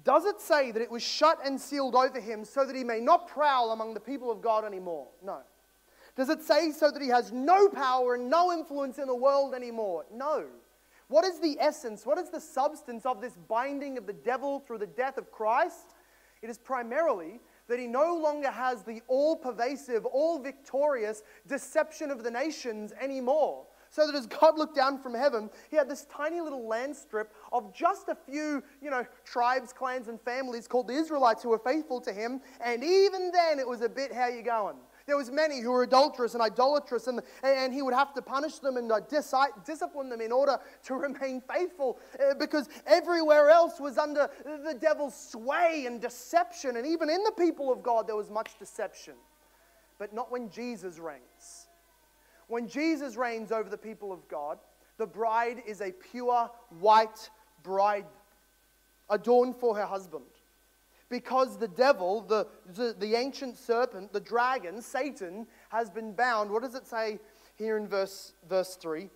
Does it say that it was shut and sealed over him so that he may not prowl among the people of God anymore? No. Does it say so that he has no power and no influence in the world anymore? No. What is the essence? What is the substance of this binding of the devil through the death of Christ? It is primarily that he no longer has the all pervasive, all victorious deception of the nations anymore. So that as God looked down from heaven, he had this tiny little land strip of just a few, you know, tribes, clans, and families called the Israelites who were faithful to him. And even then, it was a bit, how you going? There was many who were adulterous and idolatrous, and, and he would have to punish them and uh, dis- discipline them in order to remain faithful uh, because everywhere else was under the devil's sway and deception. And even in the people of God, there was much deception. But not when Jesus reigns. When Jesus reigns over the people of God, the bride is a pure white bride adorned for her husband. Because the devil, the, the, the, ancient serpent, the dragon, Satan, has been bound. What does it say here in verse, verse 3?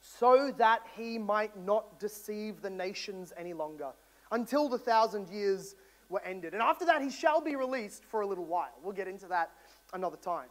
So that he might not deceive the nations any longer. until the thousand years were ended. And after that, he shall be released for a little while. We'll get into that another time.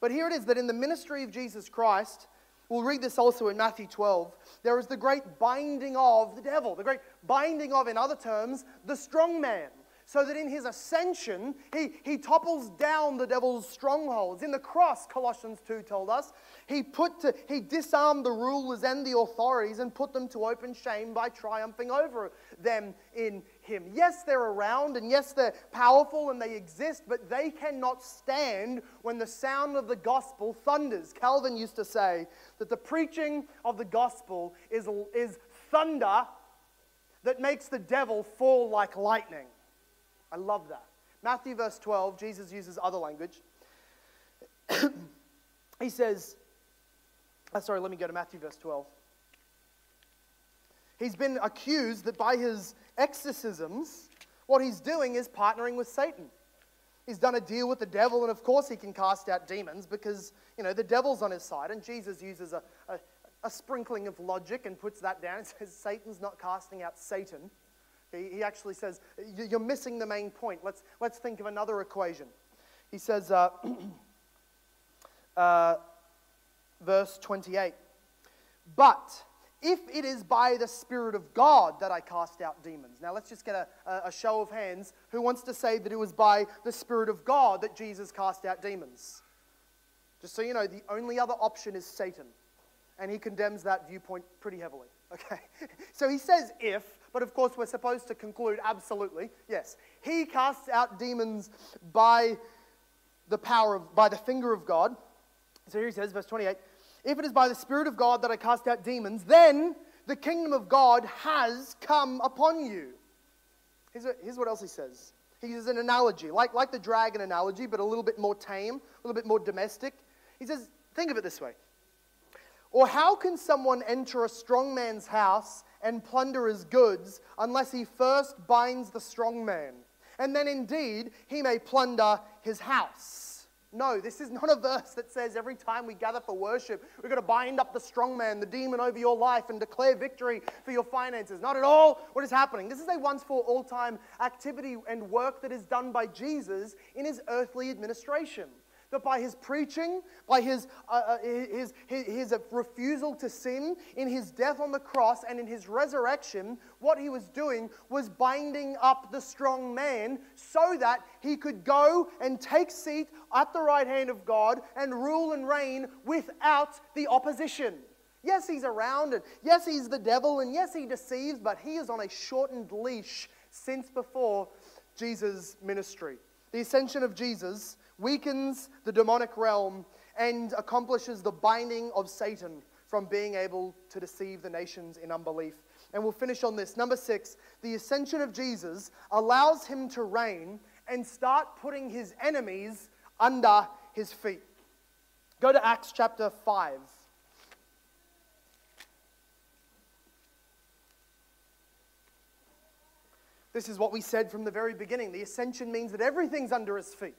But here it is that in the ministry of Jesus Christ, we'll read this also in Matthew 12, there is the great binding of the devil, the great binding of, in other terms, the strong man so that in his ascension, he, he topples down the devil's strongholds. In the cross, Colossians 2 told us, he, put to, he disarmed the rulers and the authorities and put them to open shame by triumphing over them in him. Yes, they're around, and yes, they're powerful and they exist, but they cannot stand when the sound of the gospel thunders. Calvin used to say that the preaching of the gospel is, is thunder that makes the devil fall like lightning. I love that. Matthew verse 12, Jesus uses other language. he says, oh, sorry, let me go to Matthew verse 12. He's been accused that by his exorcisms, what he's doing is partnering with Satan. He's done a deal with the devil, and of course he can cast out demons because, you know, the devil's on his side. And Jesus uses a, a, a sprinkling of logic and puts that down and says, Satan's not casting out Satan. He actually says, You're missing the main point. Let's, let's think of another equation. He says, uh, uh, verse 28 But if it is by the Spirit of God that I cast out demons. Now, let's just get a, a, show of hands. Who wants to say that it was by the Spirit of God that Jesus cast out demons? Just so you know, the only other option is Satan. And he condemns that viewpoint pretty heavily. Okay? So he says if, but of course we're supposed to conclude absolutely, yes. He casts out demons by the power of, by the finger of God. So here he says, verse 28 If it is by the Spirit of God that I cast out demons, then the kingdom of God has come upon you. Here's, a, here's what else he says. He uses an analogy, like, like the dragon analogy, but a little bit more tame, a little bit more domestic. He says, think of it this way or how can someone enter a strong man's house and plunder his goods unless he first binds the strong man? And then indeed he may plunder his house. No, this is not a verse that says every time we gather for worship, we're going to bind up the strong man, the demon over your life, and declare victory for your finances. Not at all what is happening. This is a once for all time activity and work that is done by Jesus in his earthly administration. That by his preaching, by his, uh, uh his, his, his refusal to sin, in his death on the cross, and in his resurrection, what he was doing was binding up the strong man so that he could go and take seat at the right hand of God and rule and reign without the opposition. Yes, he's around, and yes, he's the devil, and yes, he deceives, but he is on a shortened leash since before Jesus' ministry. The ascension of Jesus weakens the demonic realm, and accomplishes the binding of Satan from being able to deceive the nations in unbelief. And we'll finish on this. Number six, the ascension of Jesus allows him to reign and start putting his enemies under his feet. Go to Acts chapter 5. This is what we said from the very beginning. The ascension means that everything's under his feet.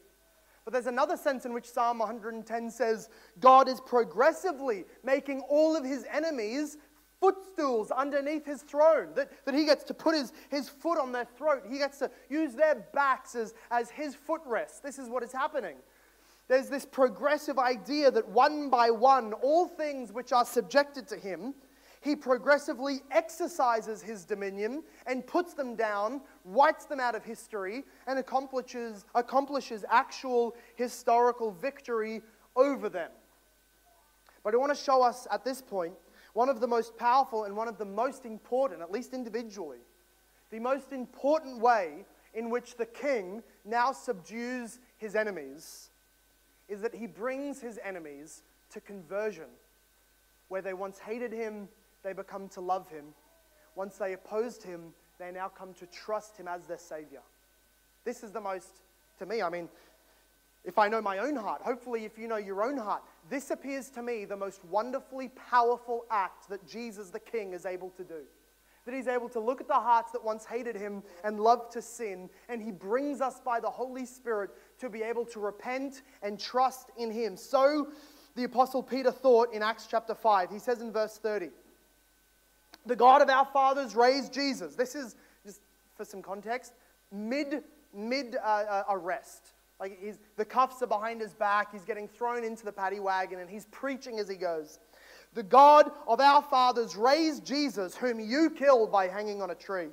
But there's another sense in which Psalm 110 says God is progressively making all of his enemies footstools underneath his throne, that, that he gets to put his, his foot on their throat. He gets to use their backs as, as his footrest. This is what is happening. There's this progressive idea that one by one, all things which are subjected to him he progressively exercises his dominion and puts them down, writes them out of history, and accomplishes, accomplishes actual historical victory over them. But I want to show us at this point one of the most powerful and one of the most important, at least individually, the most important way in which the king now subdues his enemies is that he brings his enemies to conversion. Where they once hated him, they become to love him. Once they opposed him, they now come to trust him as their Savior. This is the most, to me, I mean, if I know my own heart, hopefully, if you know your own heart, this appears to me the most wonderfully powerful act that Jesus the King is able to do. That he's able to look at the hearts that once hated him and loved to sin, and he brings us by the Holy Spirit to be able to repent and trust in him. So the Apostle Peter thought in Acts chapter 5. He says in verse 30, the God of our fathers raised Jesus. This is just for some context, mid, mid uh, uh, arrest. Like he's, the cuffs are behind his back, he's getting thrown into the paddy wagon, and he's preaching as he goes. The God of our fathers raised Jesus, whom you killed by hanging on a tree.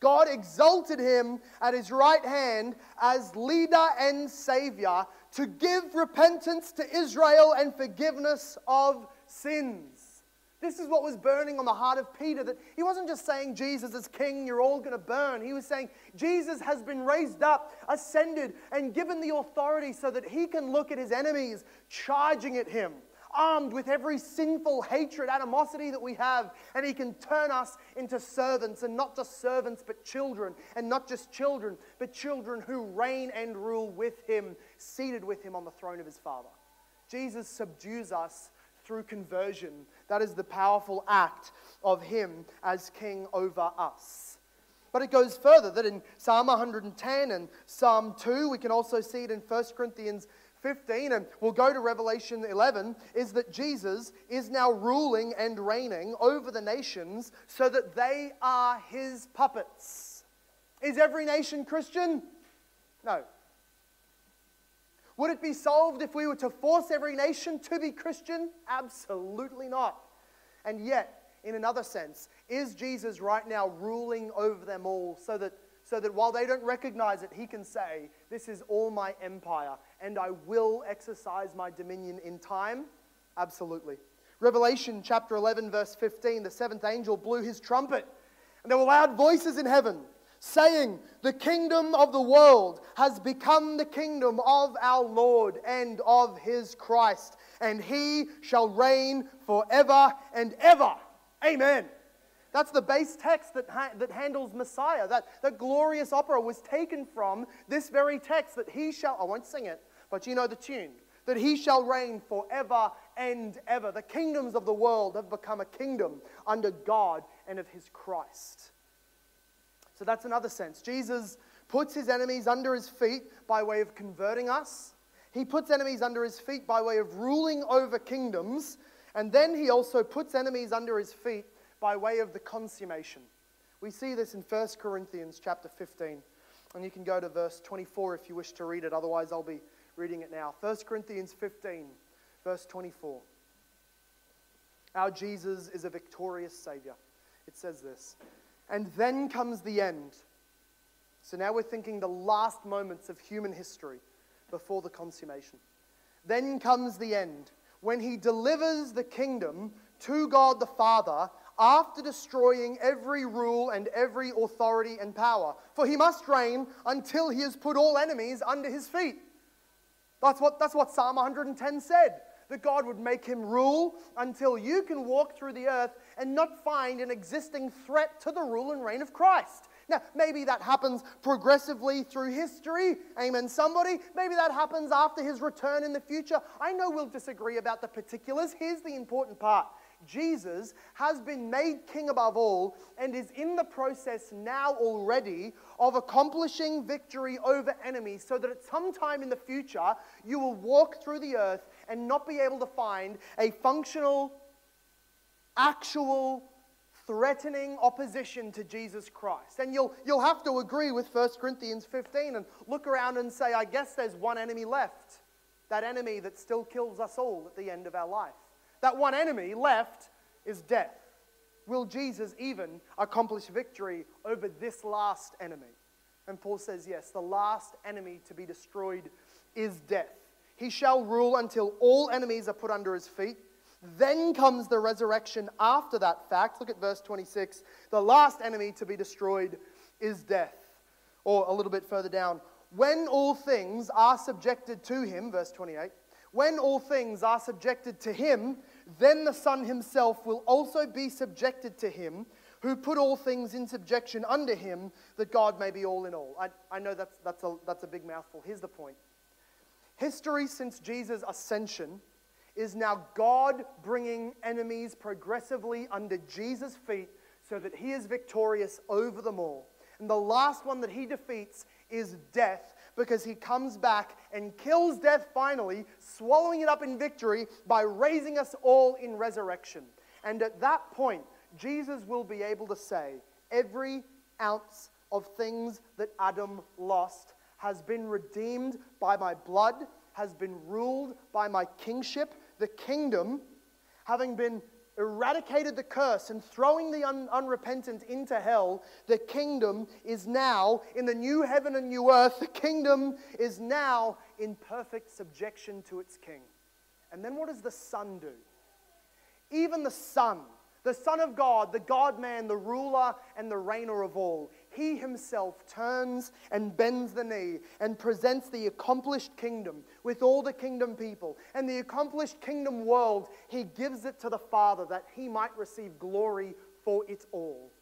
God exalted him at his right hand as leader and savior to give repentance to Israel and forgiveness of sins. This is what was burning on the heart of Peter that he wasn't just saying Jesus is king, you're all going to burn. He was saying Jesus has been raised up, ascended, and given the authority so that he can look at his enemies charging at him armed with every sinful hatred, animosity that we have, and He can turn us into servants, and not just servants, but children, and not just children, but children who reign and rule with Him, seated with Him on the throne of His Father. Jesus subdues us through conversion. That is the powerful act of Him as King over us. But it goes further that in Psalm 110 and Psalm 2, we can also see it in 1 Corinthians 15, and we'll go to Revelation 11, is that Jesus is now ruling and reigning over the nations so that they are his puppets. Is every nation Christian? No. Would it be solved if we were to force every nation to be Christian? Absolutely not. And yet, in another sense, is Jesus right now ruling over them all so that so that while they don't recognize it, he can say, This is all my empire, and I will exercise my dominion in time? Absolutely. Revelation chapter 11, verse 15 the seventh angel blew his trumpet, and there were loud voices in heaven saying, The kingdom of the world has become the kingdom of our Lord and of his Christ, and he shall reign forever and ever. Amen. That's the base text that, ha- that Handel's Messiah. That, that glorious opera was taken from this very text that he shall, I won't sing it, but you know the tune, that he shall reign forever and ever. The kingdoms of the world have become a kingdom under God and of his Christ. So that's another sense. Jesus puts his enemies under his feet by way of converting us. He puts enemies under his feet by way of ruling over kingdoms. And then he also puts enemies under his feet by way of the consummation. We see this in 1 Corinthians chapter 15. And you can go to verse 24 if you wish to read it. Otherwise, I'll be reading it now. 1 Corinthians 15, verse 24. Our Jesus is a victorious Savior. It says this. And then comes the end. So now we're thinking the last moments of human history before the consummation. Then comes the end, when he delivers the kingdom to God the Father after destroying every rule and every authority and power. For he must reign until he has put all enemies under his feet. That's what, that's what Psalm 110 said. That God would make him rule until you can walk through the earth and not find an existing threat to the rule and reign of Christ. Now, maybe that happens progressively through history. Amen, somebody. Maybe that happens after his return in the future. I know we'll disagree about the particulars. Here's the important part Jesus has been made king above all and is in the process now already of accomplishing victory over enemies so that at some time in the future you will walk through the earth and not be able to find a functional, actual, threatening opposition to Jesus Christ. And you'll, you'll have to agree with 1 Corinthians 15 and look around and say, I guess there's one enemy left. That enemy that still kills us all at the end of our life. That one enemy left is death. Will Jesus even accomplish victory over this last enemy? And Paul says, yes, the last enemy to be destroyed is death. He shall rule until all enemies are put under his feet. Then comes the resurrection after that fact. Look at verse 26. The last enemy to be destroyed is death. Or a little bit further down, when all things are subjected to him, verse 28, when all things are subjected to him, then the Son himself will also be subjected to him who put all things in subjection under him, that God may be all in all. I, I know that's, that's, a, that's a big mouthful. Here's the point history since Jesus' ascension is now God bringing enemies progressively under Jesus' feet so that he is victorious over them all. And the last one that he defeats is death because he comes back and kills death finally, swallowing it up in victory by raising us all in resurrection. And at that point, Jesus will be able to say, Every ounce of things that Adam lost has been redeemed by my blood, has been ruled by my kingship. The kingdom, having been eradicated the curse and throwing the un- unrepentant into hell, the kingdom is now in the new heaven and new earth. The kingdom is now in perfect subjection to its king. And then what does the Son do? Even the Son, the Son of God, the God man, the ruler and the reigner of all, he himself turns and bends the knee and presents the accomplished kingdom with all the kingdom people. And the accomplished kingdom world, he gives it to the Father that he might receive glory for it all.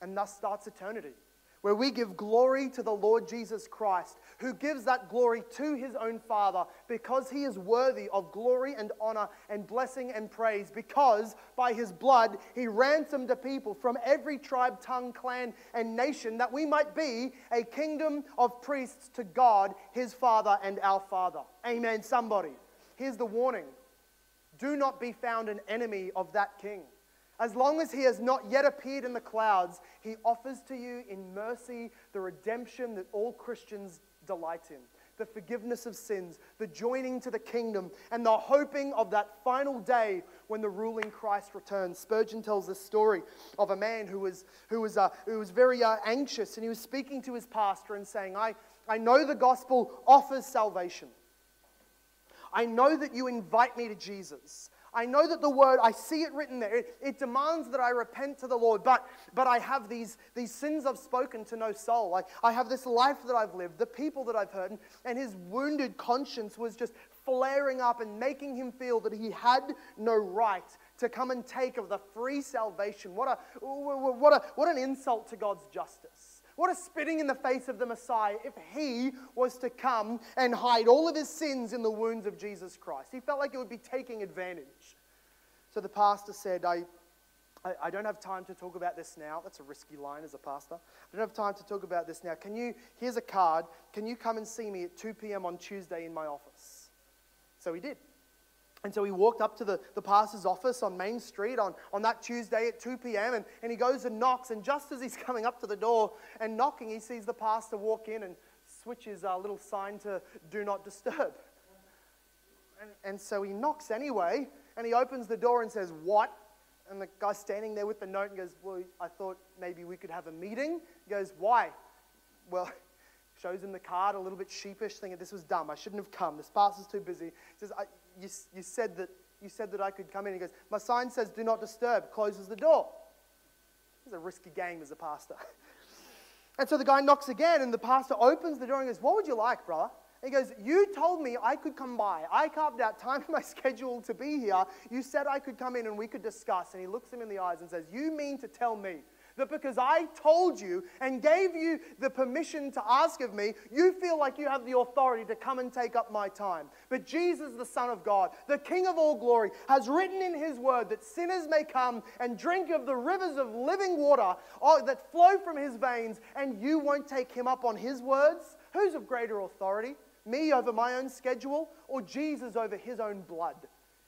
And thus starts eternity where we give glory to the Lord Jesus Christ, who gives that glory to his own Father because he is worthy of glory and honor and blessing and praise, because by his blood he ransomed a people from every tribe, tongue, clan, and nation that we might be a kingdom of priests to God, his Father, and our Father. Amen, somebody. Here's the warning do not be found an enemy of that king. As long as he has not yet appeared in the clouds, he offers to you in mercy the redemption that all Christians delight in the forgiveness of sins, the joining to the kingdom, and the hoping of that final day when the ruling Christ returns. Spurgeon tells this story of a man who was, who was, uh, who was very uh, anxious, and he was speaking to his pastor and saying, I, I know the gospel offers salvation. I know that you invite me to Jesus. I know that the word, I see it written there. It, it, demands that I repent to the Lord, but, but I have these, these sins I've spoken to no soul. I, I have this life that I've lived, the people that I've hurt, and, and his wounded conscience was just flaring up and making him feel that he had no right to come and take of the free salvation. What, a, what, a, what an insult to God's justice. What a spitting in the face of the Messiah if he was to come and hide all of his sins in the wounds of Jesus Christ. He felt like it would be taking advantage. So the pastor said, I, I, I don't have time to talk about this now. That's a risky line as a pastor. I don't have time to talk about this now. Can you, here's a card. Can you come and see me at 2 p.m. on Tuesday in my office? So he did. And so he walked up to the, the pastor's office on Main Street on, on that Tuesday at 2 p.m. And, and he goes and knocks. And just as he's coming up to the door and knocking, he sees the pastor walk in and switch his uh, little sign to do not disturb. And, and so he knocks anyway. And he opens the door and says, What? And the guy standing there with the note and goes, Well, I thought maybe we could have a meeting. He goes, Why? Well, shows him the card, a little bit sheepish, thinking this was dumb. I shouldn't have come. This pastor's too busy. He says, you, you, said that, you said that I could come in. He goes, My sign says, Do not disturb, closes the door. It's a risky game as a pastor. and so the guy knocks again, and the pastor opens the door and goes, What would you like, brother? he goes, You told me I could come by. I carved out time in my schedule to be here. You said I could come in and we could discuss. And he looks him in the eyes and says, You mean to tell me that because I told you and gave you the permission to ask of me, you feel like you have the authority to come and take up my time. But Jesus, the Son of God, the King of all glory, has written in his word that sinners may come and drink of the rivers of living water uh, that flow from his veins, and you won't take him up on his words? Who's of greater authority? Me over my own schedule, or Jesus over his own blood?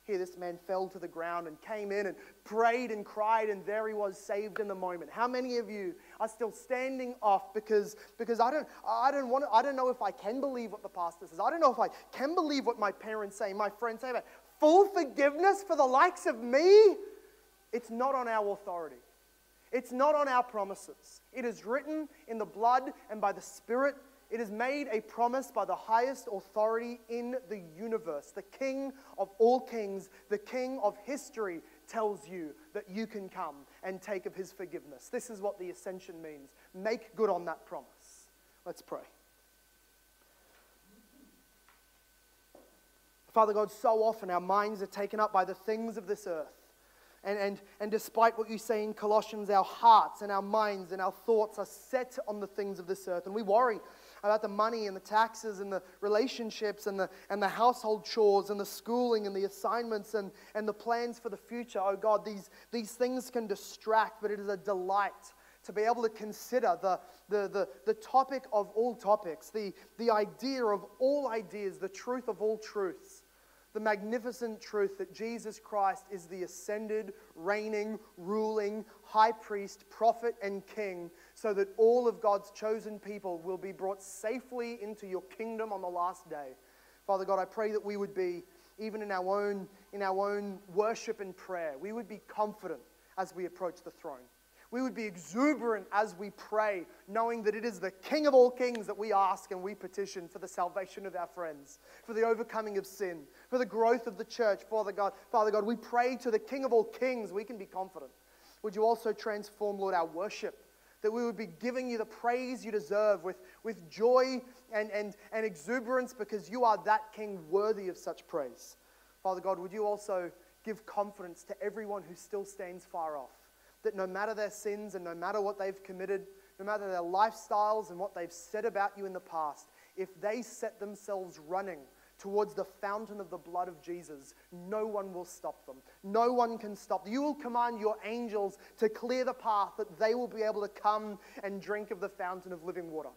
Here, this man fell to the ground and came in and prayed and cried, and there he was, saved in the moment. How many of you are still standing off because, because I, don't, I, don't want to, I don't know if I can believe what the pastor says? I don't know if I can believe what my parents say, my friends say about full forgiveness for the likes of me? It's not on our authority. It's not on our promises. It is written in the blood and by the Spirit it is made a promise by the highest authority in the universe. The King of all kings, the King of history, tells you that you can come and take of his forgiveness. This is what the ascension means. Make good on that promise. Let's pray. Father God, so often our minds are taken up by the things of this earth. And, and, and despite what you say in Colossians, our hearts and our minds and our thoughts are set on the things of this earth. And we worry about the money and the taxes and the relationships and the, and the household chores and the schooling and the assignments and, and the plans for the future. Oh God, these, these things can distract, but it is a delight to be able to consider the, the, the, the topic of all topics, the, the idea of all ideas, the truth of all truths. The magnificent truth that Jesus Christ is the ascended, reigning, ruling, high priest, prophet, and king, so that all of God's chosen people will be brought safely into your kingdom on the last day. Father God, I pray that we would be, even in our own, in our own worship and prayer, we would be confident as we approach the throne. We would be exuberant as we pray, knowing that it is the King of all kings that we ask and we petition for the salvation of our friends, for the overcoming of sin, for the growth of the church. Father God, Father God, we pray to the King of all kings. We can be confident. Would you also transform, Lord, our worship? That we would be giving you the praise you deserve with, with joy and, and, and exuberance because you are that King worthy of such praise. Father God, would you also give confidence to everyone who still stands far off? That no matter their sins and no matter what they've committed, no matter their lifestyles and what they've said about you in the past, if they set themselves running towards the fountain of the blood of Jesus, no one will stop them. No one can stop. You will command your angels to clear the path that they will be able to come and drink of the fountain of living water.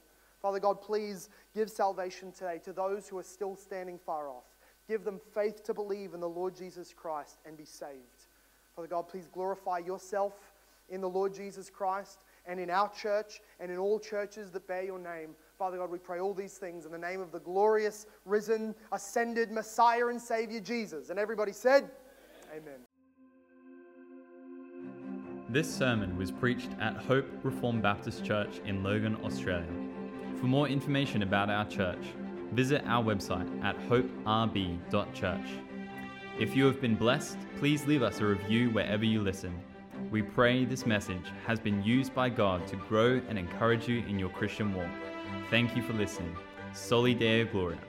Father God, please give salvation today to those who are still standing far off. Give them faith to believe in the Lord Jesus Christ and be saved. Father God, please glorify yourself in the Lord Jesus Christ and in our church and in all churches that bear your name. Father God, we pray all these things in the name of the glorious, risen, ascended Messiah and Savior Jesus. And everybody said, Amen. This sermon was preached at Hope Reformed Baptist Church in Logan, Australia. For more information about our church, visit our website at hoperb.church. If you have been blessed, please leave us a review wherever you listen. We pray this message has been used by God to grow and encourage you in your Christian walk. Thank you for listening. Soli Deo Gloria.